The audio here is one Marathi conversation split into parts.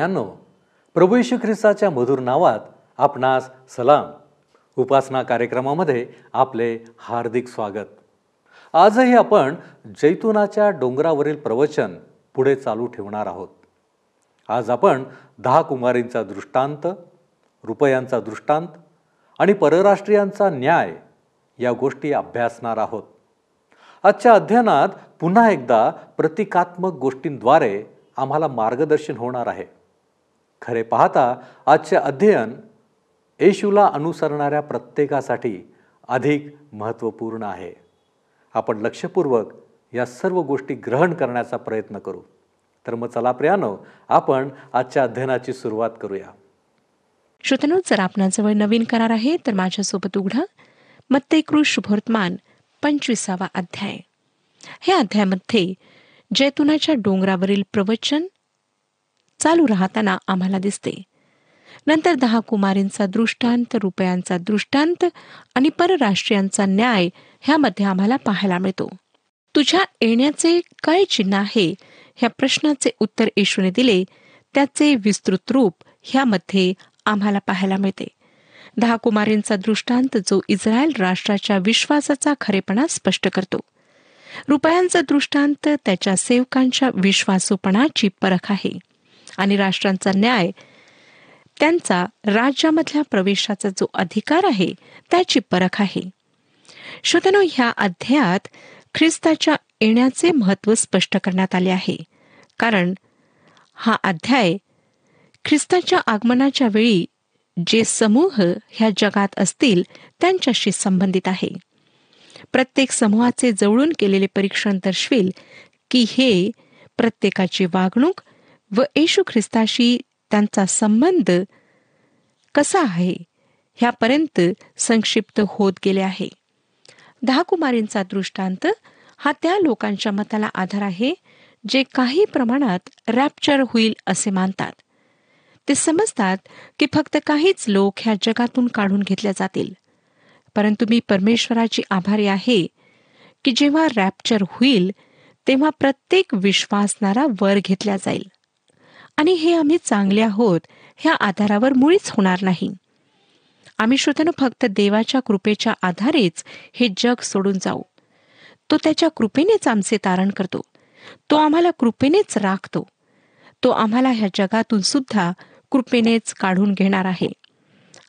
प्रियांनो प्रभू यशू ख्रिस्ताच्या मधुर नावात आपणास सलाम. उपासना कार्यक्रमामध्ये आपले हार्दिक स्वागत. आजही आपण जैतुनाच्या डोंगरावरील प्रवचन पुढे चालू ठेवणार आहोत. आज आपण दहा कुमारींचा दृष्टांत रुपयांचा दृष्टांत आणि परराष्ट्रीयांचा न्याय या गोष्टी अभ्यासणार आहोत. आजच्या अध्ययनात पुन्हा एकदा प्रतिकात्मक गोष्टींद्वारे आम्हाला मार्गदर्शन होणार आहे. खरे पाहता आजचे अध्ययन येशूला अनुसरणाऱ्या प्रत्येकासाठी अधिक महत्त्वपूर्ण आहे. आपण लक्षपूर्वक या सर्व गोष्टी ग्रहण करण्याचा प्रयत्न करू. तर मग चला प्रियानो आपण आजच्या अध्ययनाची सुरुवात करूया. श्रोतनो जर आपणाजवळ नवीन करार आहे तर माझ्यासोबत उघडा. मत्ते कृष शुभवर्तमान पंचवीसावा अध्याय. ह्या अध्यायामध्ये जैतुनाच्या डोंगरावरील प्रवचन चालू राहताना आम्हाला दिसते. नंतर दहा कुमारींचा दृष्टांत रुपयांचा दृष्टांत आणि परराष्ट्रीयांचा न्याय ह्यामध्ये आम्हाला पाहायला मिळतो. तुझ्या येण्याचे काय चिन्ह आहे? ह्या प्रश्नाचे उत्तर येशूने दिले. त्याचे विस्तृत रूप ह्यामध्ये आम्हाला पाहायला मिळते. दहा कुमारींचा दृष्टांत जो इस्रायल राष्ट्राच्या विश्वासाचा खरेपणा स्पष्ट करतो. रुपयांचा दृष्टांत त्याच्या सेवकांच्या विश्वासूपणाची परख आहे. आणि राष्ट्रांचा न्याय. त्यांचा राज्यामधल्या प्रवेशाचा जो अधिकार आहे त्याची परख आहे. श्रोतनो ह्या अध्यायात ख्रिस्ताच्या येण्याचे महत्त्व स्पष्ट करण्यात आले आहे. कारण हा अध्याय ख्रिस्ताच्या आगमनाच्या वेळी जे समूह ह्या जगात असतील त्यांच्याशी संबंधित आहे. प्रत्येक समूहाचे जवळून केलेले परीक्षण दर्शवेल की हे प्रत्येकाची वागणूक व येशू ख्रिस्ताशी त्यांचा संबंध कसा आहे ह्यापर्यंत संक्षिप्त होत गेले आहे. दहा कुमारींचा दृष्टांत हा त्या लोकांच्या मताला आधार आहे जे काही प्रमाणात रॅप्चर होईल असे मानतात. ते समजतात की फक्त काहीच लोक ह्या जगातून काढून घेतल्या जातील. परंतु मी परमेश्वराची आभारी आहे की जेव्हा रॅप्चर होईल तेव्हा प्रत्येक विश्वासणारा वर घेतला जाईल. आणि हे आम्ही चांगले आहोत ह्या आधारावर मुळीच होणार नाही. आम्ही श्रोत्यानं फक्त देवाच्या कृपेच्या आधारेच हे जग सोडून जाऊ. तो त्याच्या कृपेनेच आमचे तारण करतो. तो आम्हाला कृपेनेच राखतो. तो आम्हाला ह्या जगातून सुद्धा कृपेनेच काढून घेणार आहे.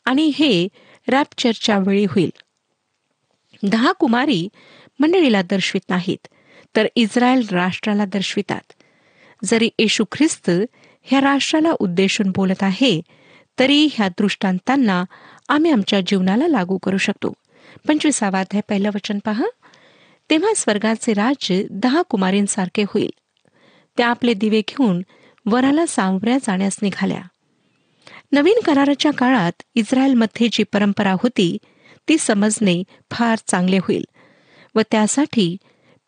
आणि हे रॅप्चरच्या वेळी होईल. दहा कुमारी मंडळीला दर्शवित नाहीत तर इस्रायल राष्ट्राला दर्शवितात. जरी येशू ख्रिस्त ह्या राष्ट्राला उद्देशून बोलत आहे तरी ह्या दृष्टांतांना आम्ही आमच्या जीवनाला लागू करू शकतो. पंचवीसावा अध्याय पहिलं वचन पहा. तेव्हा स्वर्गाचे राज्य दहा कुमारींसारखे होईल. त्या आपले दिवे घेऊन वराला सावऱ्या जाण्यास निघाल्या. नवीन कराराच्या काळात इस्रायलमध्ये जी परंपरा होती ती समजणे फार चांगले होईल व त्यासाठी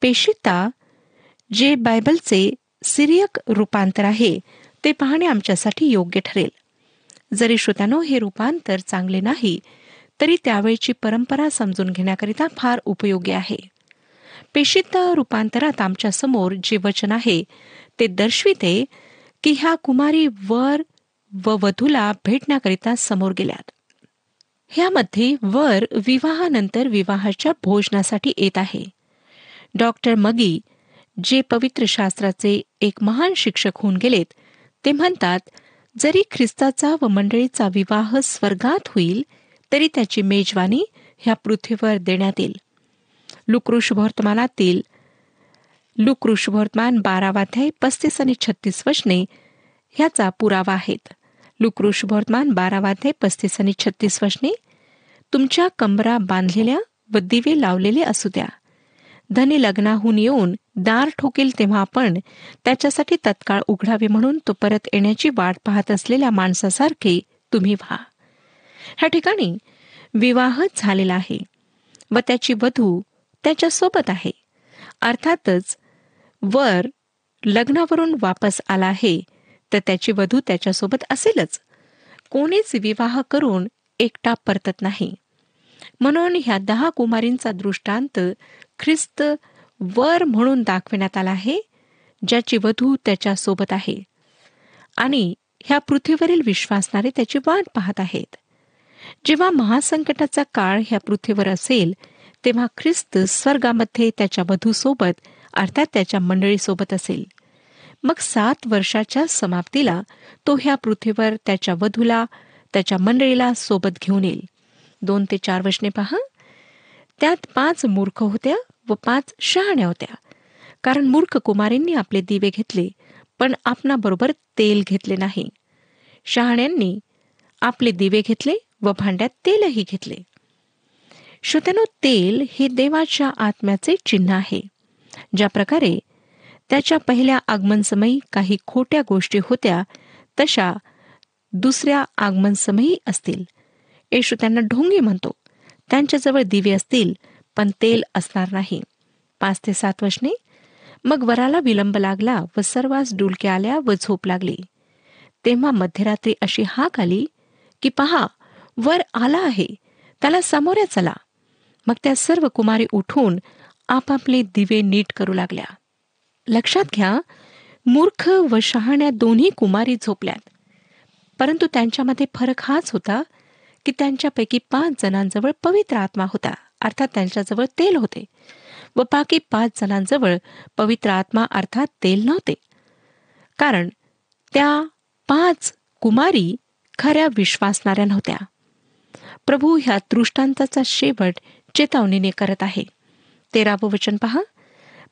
पेशिता जे बायबलचे सिरियक रूपांतर आहे ते पाहणे आमच्यासाठी योग्य ठरेल. जरी श्रोत्यानो हे रूपांतर चांगले नाही तरी त्यावेळची परंपरा समजून घेण्याकरिता फार उपयोगी आहे. पेशित रूपांतरात आमच्यासमोर जे वचन आहे ते दर्शविते की ह्या कुमारी वर व वधूला भेटण्याकरिता समोर गेल्यात. ह्यामध्ये वर विवाहानंतर विवाहाच्या भोजनासाठी येत आहे. डॉक्टर मगी जे पवित्र शास्त्राचे एक महान शिक्षक होऊन गेलेत ते म्हणतात जरी ख्रिस्ताचा व मंडळीचा विवाह स्वर्गात होईल तरी त्याची मेजवानी ह्या पृथ्वीवर देण्यात येईल. लुकृषभवर्तमानातील लुकृषभवर्तमान बारावाध्याय पस्तीस आणि छत्तीस वचने ह्याचा पुरावा आहेत. लुकृषभवर्तमान बारावाध्याय पस्तीस आणि छत्तीस वचने तुमच्या कंबरा बांधलेल्या व दिवे लावलेले असू द्या. धनी लग्नाहून येऊन दार ठोकेल तेव्हा आपण त्याच्यासाठी तत्काळ उघडावे म्हणून तो परत येण्याची वाट पाहत असलेल्या माणसासारखे तुम्ही व्हा. ह्या ठिकाणी विवाह झालेला आहे व त्याची वधू त्याच्यासोबत आहे. अर्थातच वर लग्नावरून वापस आला आहे तर त्याची वधू त्याच्यासोबत असेलच. कोणीच विवाह करून एकटा परतत नाही. म्हणून ह्या दहा कुमारींचा दृष्टांत ख्रिस्त वर म्हणून दाखविण्यात आला आहे ज्याची वधू त्याच्यासोबत आहे. आणि ह्या पृथ्वीवरील विश्वासणारे त्याची वाट पाहत आहेत. जेव्हा महासंकटाचा काळ ह्या पृथ्वीवर असेल तेव्हा ख्रिस्त स्वर्गामध्ये त्याच्या वधूसोबत अर्थात त्याच्या मंडळीसोबत असेल. मग सात वर्षाच्या समाप्तीला तो ह्या पृथ्वीवर त्याच्या वधूला त्याच्या मंडळीला सोबत घेऊन येईल. दोन ते चार वचने पहा. त्यात पाच मूर्ख होत्या व पाच शहाण्या होत्या. कारण मूर्ख कुमारींनी आपले दिवे घेतले पण आपणाबरोबर तेल घेतले नाही. शहाण्यांनी आपले दिवे घेतले व भांड्यात तेलही घेतले. श्रोत्यानो तेल हे देवाच्या आत्म्याचे चिन्ह आहे. ज्या प्रकारे त्याच्या पहिल्या आगमनसमयी काही खोट्या गोष्टी होत्या तशा दुसऱ्या आगमनसमयी असतील. येशू त्यांना ढोंगी म्हणतो. त्यांच्याजवळ दिवे असतील पण तेल असणार नाही. पाच ते सात वशने मग वराला विलंब लागला व सर्वांस डुलके आल्या व झोप लागली. तेव्हा मध्यरात्री अशी हाक आली की पहा वर आला आहे. त्याला सामोऱ्या चला. मग त्या सर्व कुमारी उठून आपापले दिवे नीट करू लागल्या. लक्षात घ्या मूर्ख व शहाण्या दोन्ही कुमारी झोपल्यात. परंतु त्यांच्यामध्ये फरक हाच होता की त्यांच्यापैकी पाच जणांजवळ पवित्र आत्मा होता. अर्थात त्यांच्याजवळ तेल होते. व बाकी पाच जणांजवळ पवित्र आत्मा अर्थात तेल नव्हते. कारण त्या पाच कुमारी खऱ्या विश्वासणाऱ्या नव्हत्या. प्रभू ह्या दृष्टांताचा शेवट चेतावणीने करत आहे. तेरावं वचन पहा.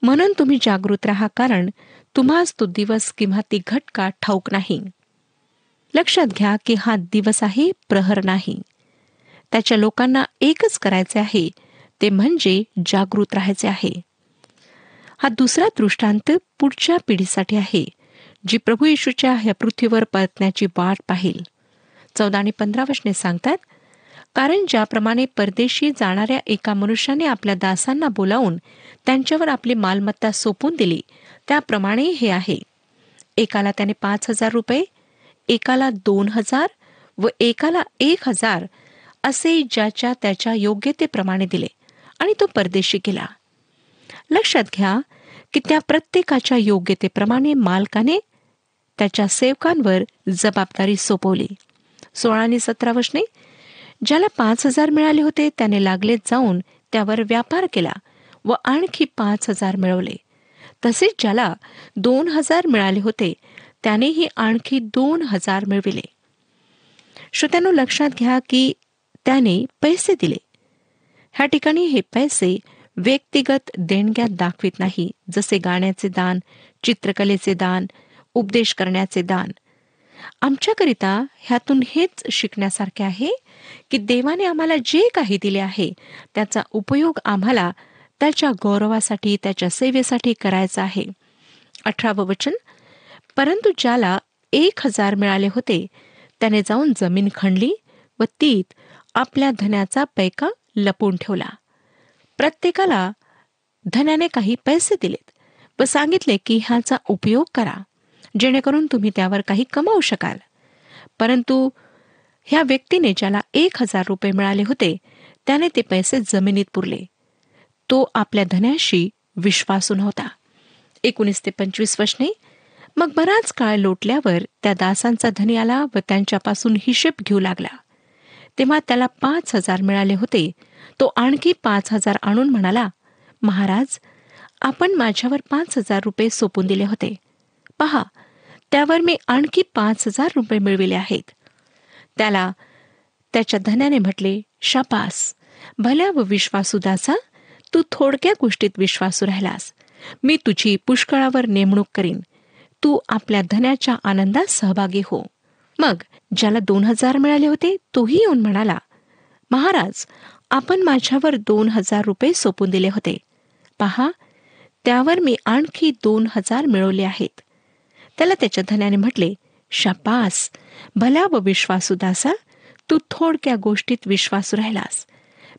म्हणून तुम्ही जागृत राहा कारण तुम्हाच तो दिवस किंवा ती घटका ठाऊक नाही. लक्षात घ्या की हा दिवस आहे प्रहर नाही. त्याच्या लोकांना एकच करायचे आहे ते म्हणजे जागृत राहायचे आहे. हा दुसरा दृष्टांत पुढच्या पिढीसाठी आहे जी प्रभू येशूच्या ह्या पृथ्वीवर परतण्याची वाट पाहिल. चौदा आणि पंधरा वर्षने सांगतात कारण ज्याप्रमाणे परदेशी जाणाऱ्या एका मनुष्याने आपल्या दासांना बोलावून त्यांच्यावर आपली मालमत्ता सोपून दिली त्याप्रमाणे हे आहे. एकाला त्याने पाच हजार रुपये एकाला दोन हजार व एकाला एक हजार असे ज्याच्या त्याच्या योग्यतेप्रमाणे दिले आणि तो परदेशी गेला. लक्षात घ्या की त्या प्रत्येकाच्या योग्यतेप्रमाणे मालकाने त्याच्या सेवकांवर जबाबदारी सोपवली. सोळा आणि सतरा वर्षने ज्याला पाच हजार मिळाले होते त्याने लागले जाऊन त्यावर व्यापार केला व आणखी पाच हजार मिळवले. तसेच ज्याला दोन हजार मिळाले होते त्यानेही आणखी दोन हजार मिळविले. श्रोत्यानो लक्षात घ्या की त्याने पैसे दिले. ह्या ठिकाणी हे पैसे व्यक्तिगत देणग्यात दाखवित नाही जसे गाण्याचे दान चित्रकलेचे दान उपदेश करण्याचे दान. आमच्याकरिता ह्यातून हेच शिकण्यासारखे आहे की देवाने आम्हाला जे काही दिले आहे त्याचा उपयोग आम्हाला त्याच्या गौरवासाठी त्याच्या सेवेसाठी करायचा आहे. अठरावं वचन परंतु ज्याला एक हजार मिळाले होते त्याने जाऊन जमीन खणली व तीत आपल्या धन्याचा पैका लपून ठेवला. प्रत्येकाला धन्याने काही पैसे दिलेत व सांगितले की ह्याचा उपयोग करा जेणेकरून तुम्ही त्यावर काही कमावू शकाल. परंतु ह्या व्यक्तीने ज्याला एक हजार रुपये मिळाले होते त्याने ते पैसे जमिनीत पुरले. तो आपल्या धन्याशी विश्वासू नव्हता. एकोणीस ते पंचवीस वर्षने मग बराच काळ लोटल्यावर त्या दासांचा धनी आला व त्यांच्यापासून हिशेब घेऊ लागला. तेव्हा त्याला पाच हजार मिळाले होते. तो आणखी पाच हजार आणून म्हणाला महाराज आपण माझ्यावर पाच हजार रुपये सोपून दिले होते. पहा त्यावर मी आणखी पाच हजार रुपये मिळविले आहेत. त्याला त्याच्या धन्याने म्हटले शापास भल्या व विश्वासुदाचा तू थोडक्या गोष्टीत विश्वासू राहिलास. मी तुझी पुष्कळावर नेमणूक करीन. तू आपल्या धन्याच्या आनंदात सहभागी हो. मग ज्याला दोन हजार मिळाले होते तोही येऊन म्हणाला महाराज आपण माझ्यावर दोन हजार रुपये सोपून दिले होते. पहा त्यावर मी आणखी दोन हजार मिळवले आहेत. त्याला त्याच्या धन्याने म्हटले शापास भला व विश्वासुदासा तू थोडक्या गोष्टीत विश्वासू राहिलास.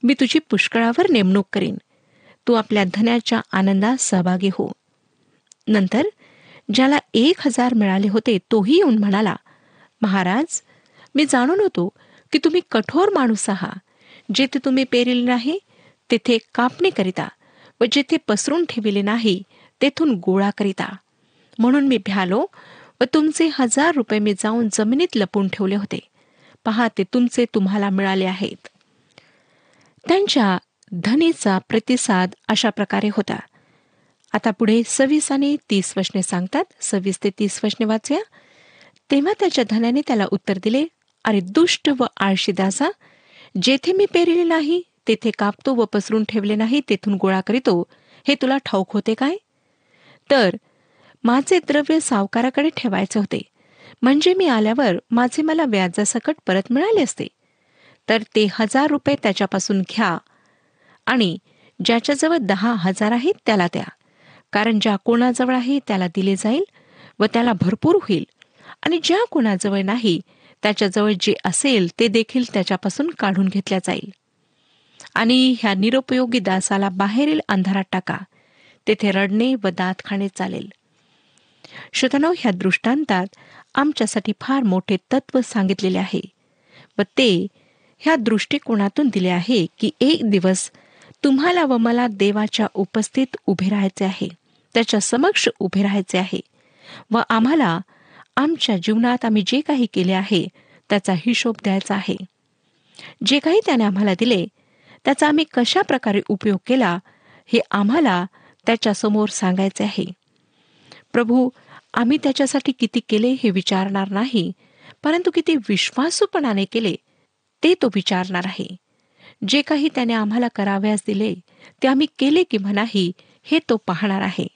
मी तुझी पुष्कळावर नेमणूक करीन. तू आपल्या धन्याच्या आनंदात सहभागी हो. नंतर ज्याला एक हजार मिळाले होते तोही येऊन म्हणाला महाराज मी जाणून होतो की तुम्ही कठोर माणूस आहात जेथे तुम्ही पेरिले नाही तेथे कापणी करिता व जेथे पसरून ठेविले नाही तेथून गोळा करिता. म्हणून मी भ्यालो व तुमचे हजार रुपये मी जाऊन जमिनीत लपून ठेवले होते. पहा ते तुमचे तुम्हाला मिळाले आहेत. त्यांच्या धनीचा प्रतिसाद अशा प्रकारे होता. आता पुढे सव्वीस आणि तीस वचने सांगतात. सव्वीस ते तीस वचने वाचूया. तेव्हा त्याच्या धनाने त्याला उत्तर दिले अरे दुष्ट व आळशी दासा जेथे मी पेरले नाही तेथे कापतो व पसरून ठेवले नाही तेथून गोळा करीतो. हे तुला ठाऊक होते काय? तर माझे द्रव्य सावकाराकडे ठेवायचे होते. म्हणजे मी आल्यावर माझे मला व्याजासकट परत मिळाले असते. तर ते हजार रुपये त्याच्यापासून घ्या आणि ज्याच्याजवळ दहा हजार आहेत त्याला द्या. कारण ज्या कोणाजवळ आहे त्याला दिले जाईल व त्याला भरपूर होईल. आणि ज्या कोणाजवळ नाही त्याच्याजवळ जे असेल ते देखील त्याच्यापासून काढून घेतल्या जाईल. आणि ह्या निरुपयोगी दासाला बाहेरील अंधारात टाका. तेथे रडणे व दात खाणे चालेल. श्रोतनो ह्या दृष्टांतात आमच्यासाठी फार मोठे तत्व सांगितलेले आहे. व ते ह्या दृष्टिकोनातून दिले आहे की एक दिवस तुम्हाला व मला देवाच्या उपस्थित उभे राहायचे आहे. त्याच्या समक्ष उभे राहायचे आहे. व आम्हाला आमच्या जीवनात आम्ही जे काही केले आहे त्याचा हिशोब द्यायचा आहे. जे काही त्याने आम्हाला दिले त्याचा आम्ही कशा प्रकारे उपयोग केला हे आम्हाला त्याच्यासमोर सांगायचे आहे. प्रभू आम्ही त्याच्यासाठी किती केले हे विचारणार नाही परंतु किती विश्वासूपणाने केले ते तो विचारणार आहे. जे काही त्याने आम्हाला कराव्यास दिले ते आम्ही केले किंवा नाही हे तो पाहणार आहे.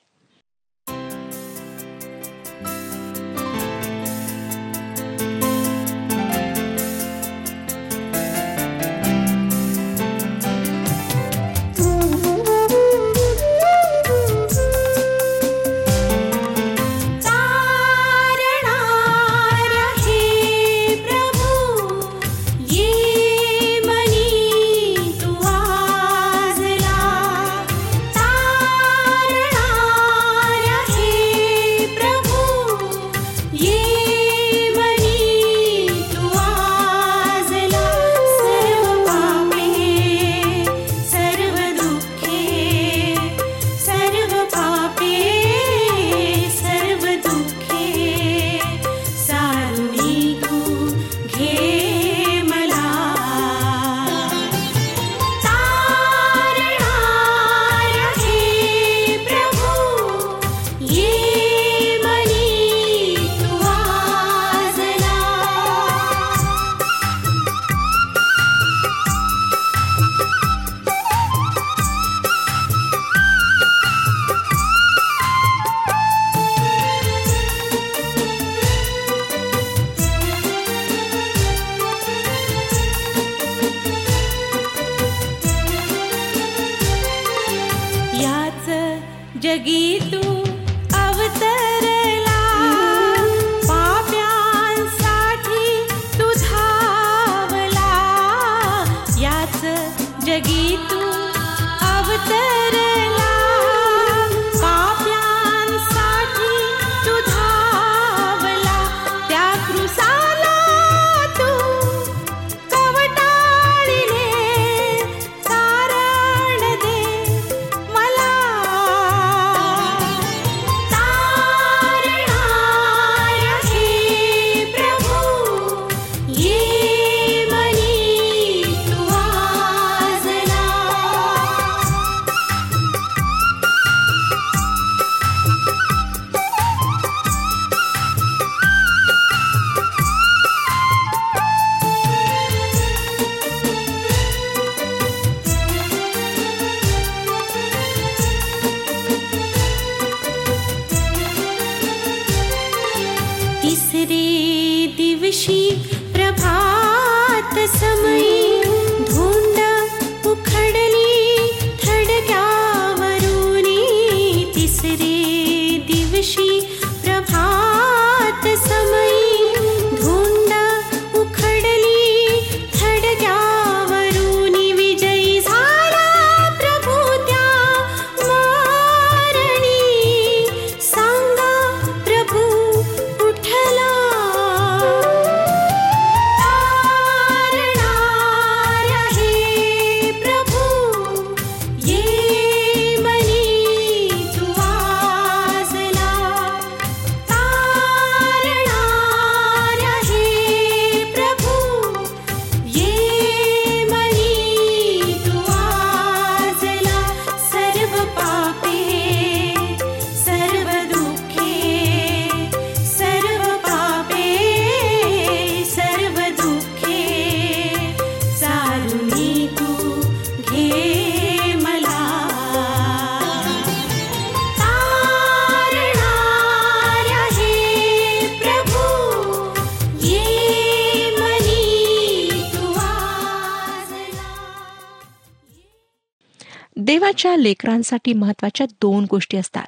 देवाच्या लेकरांसाठी महत्त्वाच्या दोन गोष्टी असतात.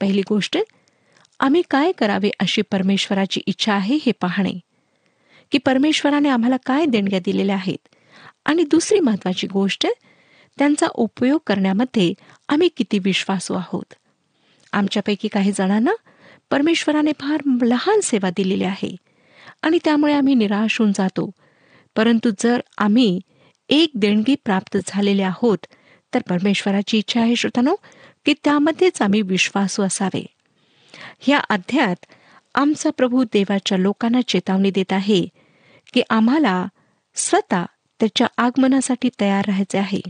पहिली गोष्ट आम्ही काय करावे अशी परमेश्वराची इच्छा आहे हे पाहणे. की परमेश्वराने आम्हाला काय देणग्या दिलेल्या आहेत? आणि दुसरी महत्वाची गोष्ट त्यांचा उपयोग करण्यामध्ये आम्ही किती विश्वासू आहोत? आमच्यापैकी काही जणांना परमेश्वराने फार लहान सेवा दिलेली आहे आणि त्यामुळे आम्ही निराश होऊन जातो. परंतु जर आम्ही एक देणगी प्राप्त झालेले आहोत तर परमेश्वराची इच्छा आहे श्रोतानो की त्यामध्येच आम्ही विश्वासू असावे. ह्या अध्यात आमचा प्रभू देवाच्या लोकांना चेतावणी देत आहे की आम्हाला स्वतः त्याच्या आगमनासाठी तयार राहायचे आहे.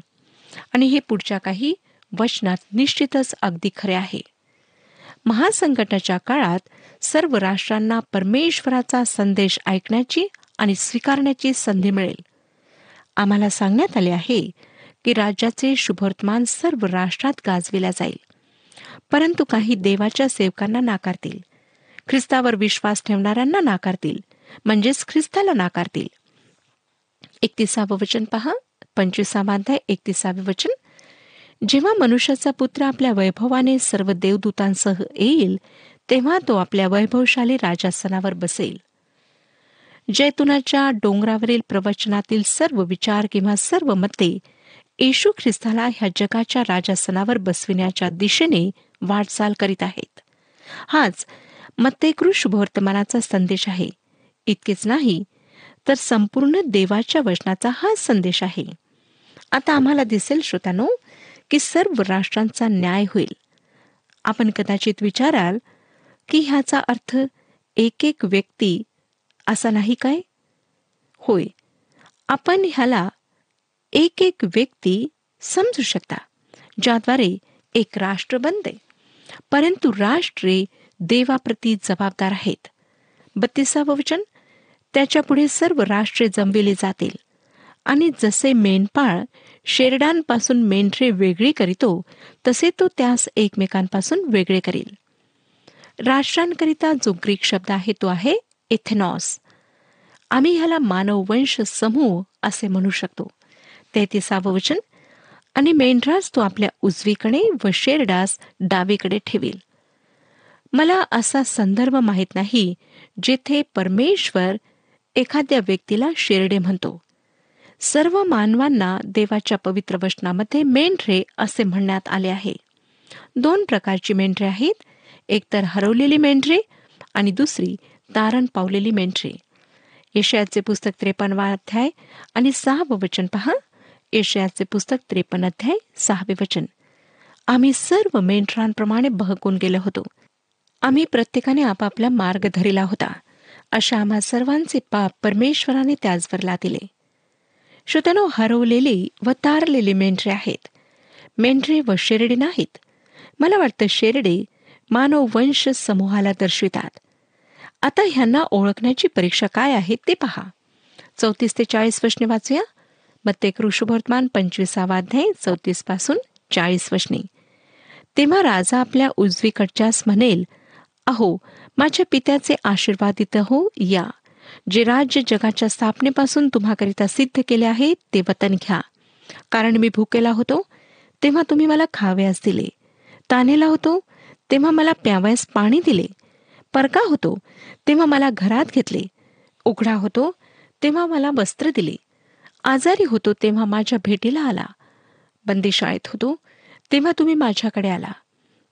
आणि हे पुढच्या काही वचनात निश्चितच अगदी खरे आहे. महासंकटाच्या काळात सर्व राष्ट्रांना परमेश्वराचा संदेश ऐकण्याची आणि स्वीकारण्याची संधी मिळेल. आम्हाला सांगण्यात आले आहे की राज्याचे शुभवर्तमान सर्व राष्ट्रात गाजविला जाईल. परंतु काही देवाच्या सेवकांना नाकारतील. ख्रिस्तावर विश्वास ठेवणाऱ्यांना नाकारतील. म्हणजेच ख्रिस्ताला नाकारतील. एकतीसावं वचन पहा. पंचवीसावा अध्याय एकतीसावे वचन. जेव्हा मनुष्याचा पुत्र आपल्या वैभवाने सर्व देवदूतांसह येईल तेव्हा तो आपल्या वैभवशाली राजासनावर बसेल. जैतुनाच्या डोंगरावरील प्रवचनातील सर्व विचार किंवा सर्व मते येशू ख्रिस्ताला ह्या जगाच्या राजासनावर बसविण्याच्या दिशेने वाटचाल करीत आहेत. हाच मत्तेकृ शुभवर्तमानाचा संदेश आहे. इतकेच नाही तर संपूर्ण देवाच्या वचनाचा हा संदेश आहे. आता आम्हाला दिसेल श्रोतानो की सर्व राष्ट्रांचा न्याय होईल. आपण कदाचित विचाराल की ह्याचा अर्थ एक एक व्यक्ती असा नाही काय? होय आपण ह्याला एक एक व्यक्ती समजू शकता ज्याद्वारे एक राष्ट्र बनते. परंतु राष्ट्रे देवाप्रती जबाबदार आहेत. बत्तीसावं वचन त्याच्या पुढे सर्व राष्ट्रे जमविले जातील. आणि जसे मेंढपाळ शेरडांपासून मेंढरे वेगळी करीतो तसे तो त्यास एकमेकांपासून वेगळे करील. राष्ट्रांकरिता जो ग्रीक शब्द आहे तो आहे इथेनॉस आम्ही ह्याला मानववंश समूह असे म्हणू शकतो. तेहतीसावं वचन. आणि मेंढरास तो आपल्या उजवीकडे व शेरडास डावीकडे ठेवील. मला असा संदर्भ माहीत नाही जेथे परमेश्वर एखाद्या व्यक्तीला शेरडे म्हणतो. सर्व मानवांना देवाच्या पवित्र वचनामध्ये मेंढरे असे म्हणण्यात आले आहे. दोन प्रकारची मेंढरे आहेत. एकतर हरवलेली मेंढरे आणि दुसरी तारण पावलेली मेंढरे. यशयाचे पुस्तक त्रेपन्नवा अध्याय आणि सहावं वचन पहा. येशयाचे पुस्तक त्रेपन्न अध्याय सहावे वचन. आम्ही सर्व मेंढरांप्रमाणे बहकून गेलो होतो. आम्ही प्रत्येकाने आपापला मार्ग धरिला होता. अशा आम्हा सर्वांचे पाप परमेश्वराने त्याचवर लादिले श्रोत्यानो हरवलेली व तारलेली मेंढरे आहेत. मेंढरे व शेरडे नाहीत. मला वाटतं शेरडे मानव वंश समूहाला दर्शवितात. आता ह्यांना ओळखण्याची परीक्षा काय आहे ते पहा. चौतीस ते चाळीस वचने वाचूया. मग ते पंचवीसावा अध्याय चौतीसपासून चाळीस वशने. तेव्हा राजा आपल्या उजवीकडच्यास म्हणेल अहो माझ्या पित्याचे आशीर्वादित हो या. जे राज्य जगाच्या स्थापनेपासून तुम्हाकरिता सिद्ध केले आहे ते वतन घ्या. कारण मी भुकेला होतो तेव्हा तुम्ही मला खाव्यास दिले. तानेला होतो तेव्हा मला प्यावयास पाणी दिले. परका होतो तेव्हा मला घरात घेतले. उघडा होतो तेव्हा मला वस्त्र दिले. आजारी होतो तेव्हा माझ्या भेटीला आला. बंदीशाळेत होतो तेव्हा तुम्ही माझ्याकडे आला.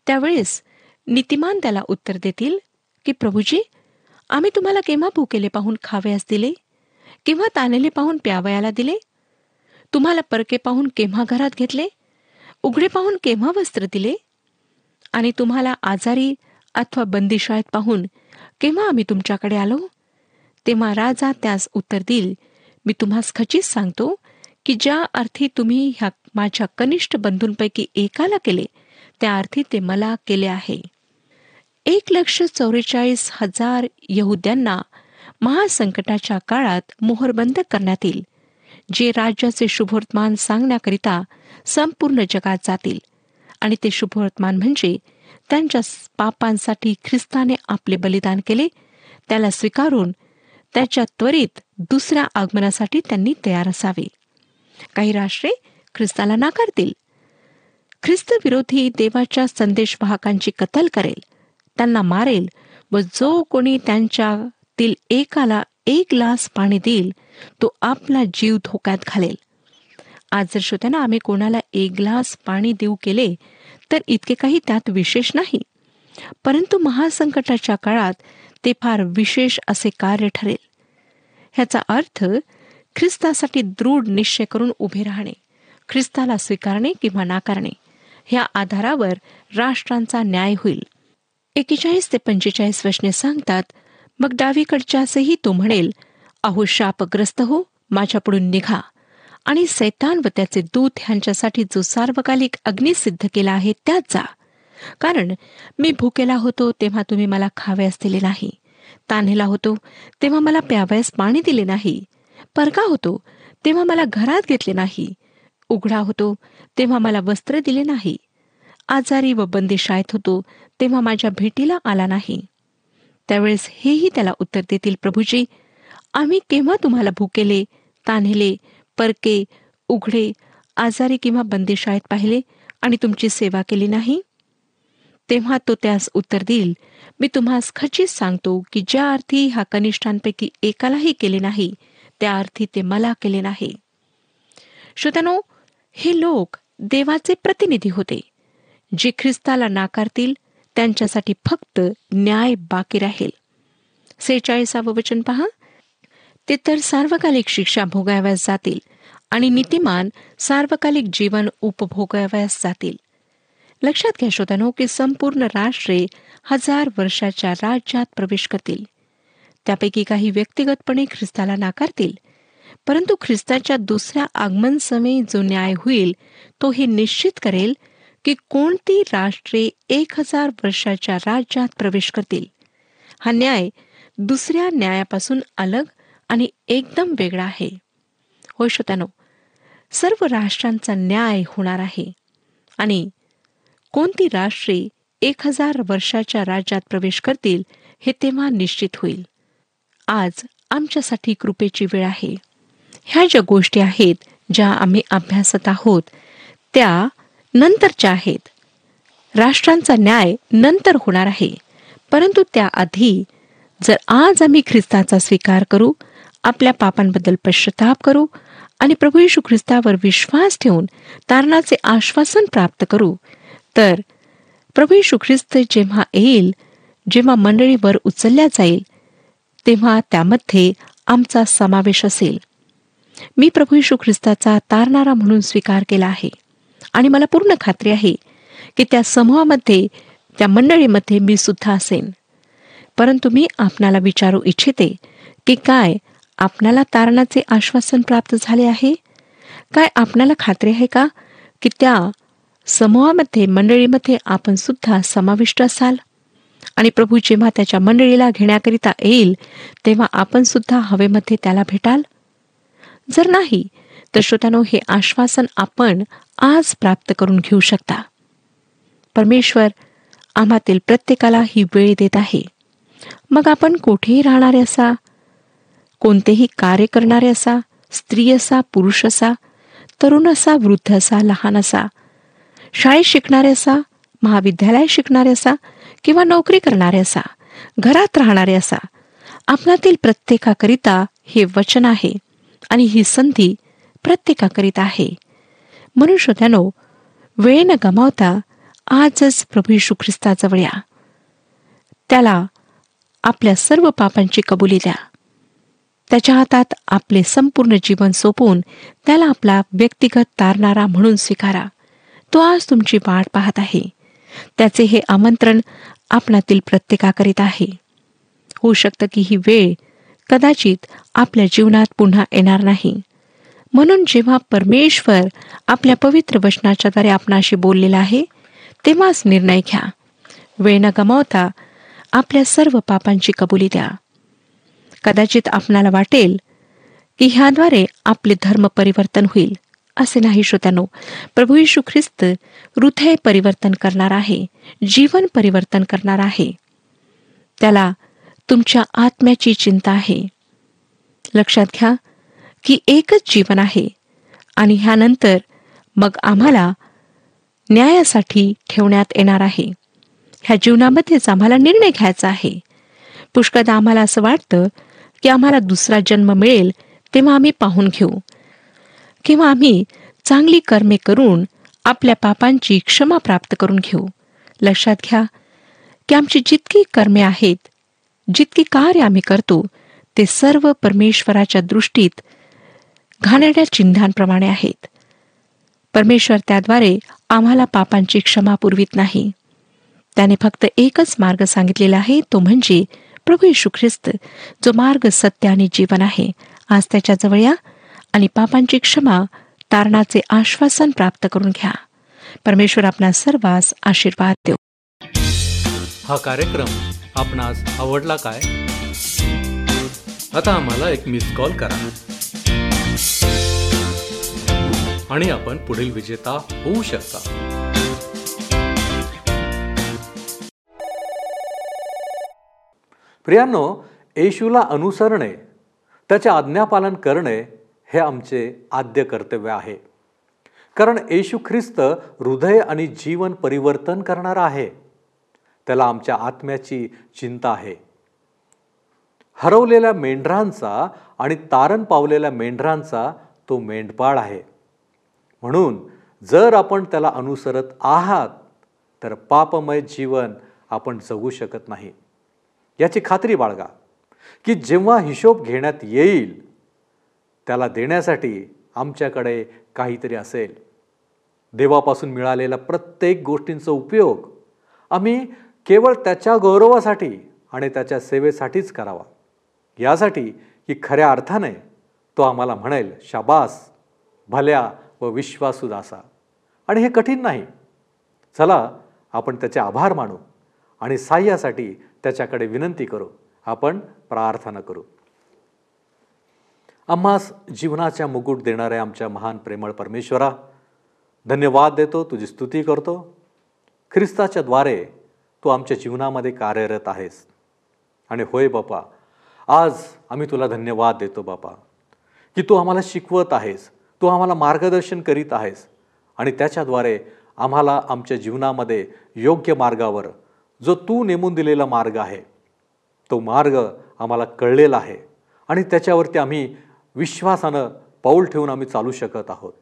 त्यावेळेस नीतिमान त्याला उत्तर देतील की प्रभूजी आम्ही तुम्हाला केव्हा भुकेले पाहून खावयास दिले? केव्हा तानेले पाहून प्यावयाला दिले? तुम्हाला परके पाहून केव्हा घरात घेतले? उघडे पाहून केव्हा वस्त्र दिले? आणि तुम्हाला आजारी अथवा बंदीशाळेत पाहून केव्हा आम्ही तुमच्याकडे आलो? तेव्हा राजा त्यास उत्तर देईल मी तुम्हास खचित सांगतो की ज्या अर्थी तुम्ही ह्या माझ्या कनिष्ठ बंधूंपैकी एकाला केले त्या अर्थी ते मला केले आहे. एक लक्ष चौवेचाळीस हजार यहुद्यांना महासंकटाच्या काळात मोहरबंद करण्यात येईल जे राज्याचे शुभवर्तमान सांगण्याकरिता संपूर्ण जगात जातील. आणि ते शुभवर्तमान म्हणजे त्यांच्या पापांसाठी ख्रिस्ताने आपले बलिदान केले त्याला स्वीकारून त्याच्या त्वरित दुसऱ्या आगमनासाठी त्यांनी तयार असावे. काही राष्ट्रे ख्रिस्ताला नाकारतील. ख्रिस्त विरोधी देवाच्या संदेशवाहकांची कत्तल करेल त्यांना मारेल व जो कोणी त्यांच्यातील एकाला एक ग्लास पाणी देईल तो आपला जीव धोक्यात घालेल. आज जर श्रोत्यांना आम्ही कोणाला एक ग्लास पाणी देऊ केले तर इतके काही त्यात विशेष नाही. परंतु महासंकटाच्या काळात ते फार विशेष असे कार्य ठरेल. ह्याचा अर्थ ख्रिस्तासाठी दृढ निश्चय करून उभे राहणे ख्रिस्ताला स्वीकारणे किंवा नाकारणे ह्या आधारावर राष्ट्रांचा न्याय होईल. एकेचाळीस ते पंचेचाळीस वचने सांगतात मग डावीकडच्यासही तो म्हणेल अहो शापग्रस्त हो माझ्यापुढून निघा. आणि सैतान व त्याचे दूत ह्यांच्यासाठी जो सार्वकालिक अग्नी सिद्ध केला आहे त्यात जा. कारण मी भुकेला होतो तेव्हा तुम्ही मला खाव्यास दिले नाही. तान्हेला होतो. तेव्हा मला प्यावयास पाणी दिले नाही. परका होतो. तेव्हा मला घरात घेतले नाही. उघडा होतो. तेव्हा मला वस्त्र दिले नाही. आजारी व बंदिशाळेत होतो. तेव्हा माझ्या भेटीला आला नाही. त्यावेळेस हेही त्याला उत्तर देतील प्रभूजी आम्ही केव्हा तुम्हाला भुकेले तान्हेले परके उघडे आजारी किंवा बंदिशाळेत पाहिले आणि तुमची सेवा केली नाही? तेव्हा तो त्यास उत्तर देईल. मी तुम्हास खचित सांगतो की ज्या अर्थी हा कनिष्ठांपैकी एकालाही केले नाही त्या अर्थी ते मला केले नाही. श्रोत्यानो हे लोक देवाचे प्रतिनिधी होते. जे ख्रिस्ताला नाकारतील त्यांच्यासाठी फक्त न्याय बाकी राहील. सेहेचाळीसावं वचन पहा. ते तर सार्वकालिक शिक्षा भोगाव्यास जातील आणि नीतिमान सार्वकालिक जीवन उपभोगाव्यास जातील. लक्षात घ्या श्रोत्यानो की संपूर्ण राष्ट्रे हजार वर्षाच्या राज्यात प्रवेश करतील. त्यापैकी काही व्यक्तिगतपणे ख्रिस्ताला नाकारतील परंतु ख्रिस्ताच्या दुसऱ्या आगमन समय जो न्याय होईल तो हे निश्चित करेल की कोणती राष्ट्रे एक हजार वर्षाच्या राज्यात प्रवेश करतील. हा न्याय दुसऱ्या न्यायापासून अलग आणि एकदम वेगळा आहे. होय श्रोत्यानो सर्व राष्ट्रांचा न्याय होणार आहे आणि कोणती राष्ट्रे एक हजार वर्षाच्या राज्यात प्रवेश करतील हे तेव्हा निश्चित होईल. आज आमच्यासाठी कृपेची वेळ आहे. ह्या ज्या गोष्टी आहेत ज्या आम्ही अभ्यासत आहोत त्या नंतरच्या आहेत. राष्ट्रांचा न्याय नंतर होणार आहे. परंतु त्याआधी जर आज आम्ही ख्रिस्ताचा स्वीकार करू आपल्या पापांबद्दल पश्चाताप करू आणि प्रभू येशू ख्रिस्तावर विश्वास ठेवून तारणाचे आश्वासन प्राप्त करू तर प्रभू येशू ख्रिस्त जेव्हा येईल जेव्हा मंडळीवर उचलल्या जाईल तेव्हा त्यामध्ये आमचा समावेश असेल. मी प्रभू येशू ख्रिस्ताचा तारणारा म्हणून स्वीकार केला आहे. आणि मला पूर्ण खात्री आहे की त्या समूहामध्ये त्या मंडळीमध्ये मी सुद्धा असेन. परंतु मी आपणाला विचारू इच्छिते की काय आपणाला तारणाचे आश्वासन प्राप्त झाले आहे? काय आपणाला खात्री आहे का की त्या समूहामध्ये मंडळीमध्ये आपण सुद्धा समाविष्ट असाल. आणि प्रभू जेव्हा त्याच्या मंडळीला घेण्याकरिता येईल तेव्हा आपण सुद्धा हवेमध्ये त्याला भेटाल. जर नाही तर श्रोत्यानो हे आश्वासन आपण आज प्राप्त करून घेऊ शकता. परमेश्वर आम्हातील प्रत्येकाला ही वेळ देत आहे. मग आपण कोठेही राहणारे असा कोणतेही कार्य करणारे असा स्त्री असा पुरुष असा तरुण असा वृद्ध असा लहान असा शाळेत शिकणारे असा महाविद्यालयात शिकणारे असा किंवा नोकरी करणारे असा घरात राहणारे असा आपणातील प्रत्येकाकरिता हे वचन आहे आणि ही संधी प्रत्येकाकरिता आहे. म्हणून श्रोत्यानो वेळ न गमावता आजच प्रभू यशू ख्रिस्ताजवळ या. त्याला आपल्या सर्व पापांची कबुली द्या. त्याच्या हातात आपले संपूर्ण जीवन सोपवून त्याला आपला व्यक्तिगत तारणारा म्हणून स्वीकारा. तो आज तुमची वाट पाहत आहे. त्याचे हे आमंत्रण आपणातील प्रत्येकाकरीत आहे. होऊ शकतं की ही वेळ कदाचित आपल्या जीवनात पुन्हा येणार नाही. म्हणून जेव्हा परमेश्वर आपल्या पवित्र वचनाच्या द्वारे आपणाशी बोललेला आहे तेव्हाच निर्णय घ्या. वेळ न गमावता आपल्या सर्व पापांची कबुली द्या. कदाचित आपणाला वाटेल की ह्याद्वारे आपले धर्म परिवर्तन होईल. असे नाही श्रोत्यानो. प्रभू यशू ख्रिस्त हृदय परिवर्तन करणार आहे जीवन परिवर्तन करणार आहे. त्याला तुमच्या आत्म्याची चिंता आहे. लक्षात घ्या की एकच जीवन आहे आणि ह्यानंतर मग आम्हाला न्यायासाठी ठेवण्यात येणार आहे. ह्या जीवनामध्येच आम्हाला निर्णय घ्यायचा आहे. पुष्कळदा आम्हाला असं वाटतं की आम्हाला दुसरा जन्म मिळेल तेव्हा आम्ही पाहून घेऊ. किंवा आम्ही चांगली कर्मे करून आपल्या पापांची क्षमा प्राप्त करून घेऊ. लक्षात घ्या की आमची जितकी कर्मे आहेत जितकी कार्य आम्ही करतो ते सर्व परमेश्वराच्या दृष्टीत घाणेरड्या चिन्हांप्रमाणे आहेत. परमेश्वर त्याद्वारे आम्हाला पापांची क्षमा पुरवित नाही. त्याने फक्त एकच मार्ग सांगितलेला आहे तो म्हणजे प्रभू येशू ख्रिस्त जो मार्ग सत्य आणि जीवन आहे. आज त्याच्याजवळ या. आणि पापांची क्षमा तारणाचे आश्वासन प्राप्त करून घ्या. परमेश्वर आपणा सर्वांस आशीर्वाद देऊ. हा कार्यक्रम आपणास आवडला काय? आता आम्हाला एक मिस कॉल करा. आणि आपण पुढील विजेता होऊ शकता. प्रियांनो येशूला अनुसरणे त्याचे आज्ञापालन करणे हे आमचे आद्य कर्तव्य आहे. कारण येशू ख्रिस्त हृदय आणि जीवन परिवर्तन करणारा आहे. त्याला आमच्या आत्म्याची चिंता आहे. हरवलेल्या मेंढरांचा आणि तारण पावलेल्या मेंढरांचा तो मेंढपाळ आहे. म्हणून जर आपण त्याला अनुसरत आहात तर पापमय जीवन आपण जगू शकत नाही. याची खात्री बाळगा की जेव्हा हिशोब घेण्यात येईल त्याला देण्यासाठी आमच्याकडे काहीतरी असेल. देवापासून मिळालेल्या प्रत्येक गोष्टींचा उपयोग आम्ही केवळ त्याच्या गौरवासाठी आणि त्याच्या सेवेसाठीच करावा. यासाठी की खऱ्या अर्थाने तो आम्हाला म्हणेल शाबास भल्या व विश्वासू दासा आणि हे कठीण नाही. चला आपण त्याचे आभार मानू आणि साह्यासाठी त्याच्याकडे विनंती करू. आपण प्रार्थना करू. आम्हास जीवनाच्या मुकुट देणाऱ्या आमच्या महान प्रेमळ परमेश्वरा धन्यवाद देतो तुझी स्तुती करतो. ख्रिस्ताच्या द्वारे तू आमच्या जीवनामध्ये कार्यरत आहेस. आणि होय बापा आज आम्ही तुला धन्यवाद देतो बापा की तू आम्हाला शिकवत आहेस तू आम्हाला मार्गदर्शन करीत आहेस आणि त्याच्याद्वारे आम्हाला आमच्या जीवनामध्ये योग्य मार्गावर जो तू नेमून दिलेला मार्ग आहे तो मार्ग आम्हाला कळलेला आहे. आणि त्याच्यावरती आम्ही विश्वासानं पाऊल ठेवून आम्ही चालू शकत आहोत.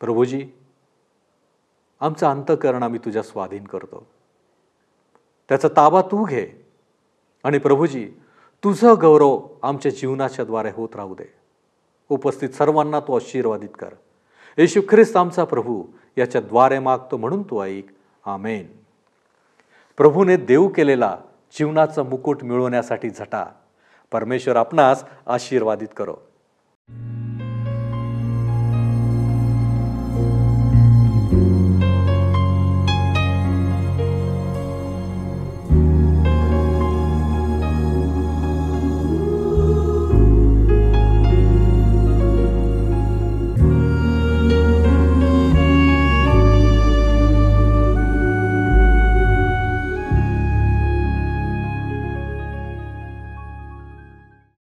प्रभूजी आमचं अंतकरण आम्ही तुझ्या स्वाधीन करतो. त्याचा ताबा तू घे. आणि प्रभूजी तुझं गौरव आमच्या जीवनाच्या द्वारे होत राहू दे. उपस्थित सर्वांना तू आशीर्वादित कर. येशू ख्रिस्त आमचा प्रभू याच्या द्वारे मागतो म्हणून तू ऐक. आमेन. प्रभूने देऊ केलेला जीवनाचा मुकुट मिळवण्यासाठी झटा परमेश्वर आपणास आशीर्वादित करो.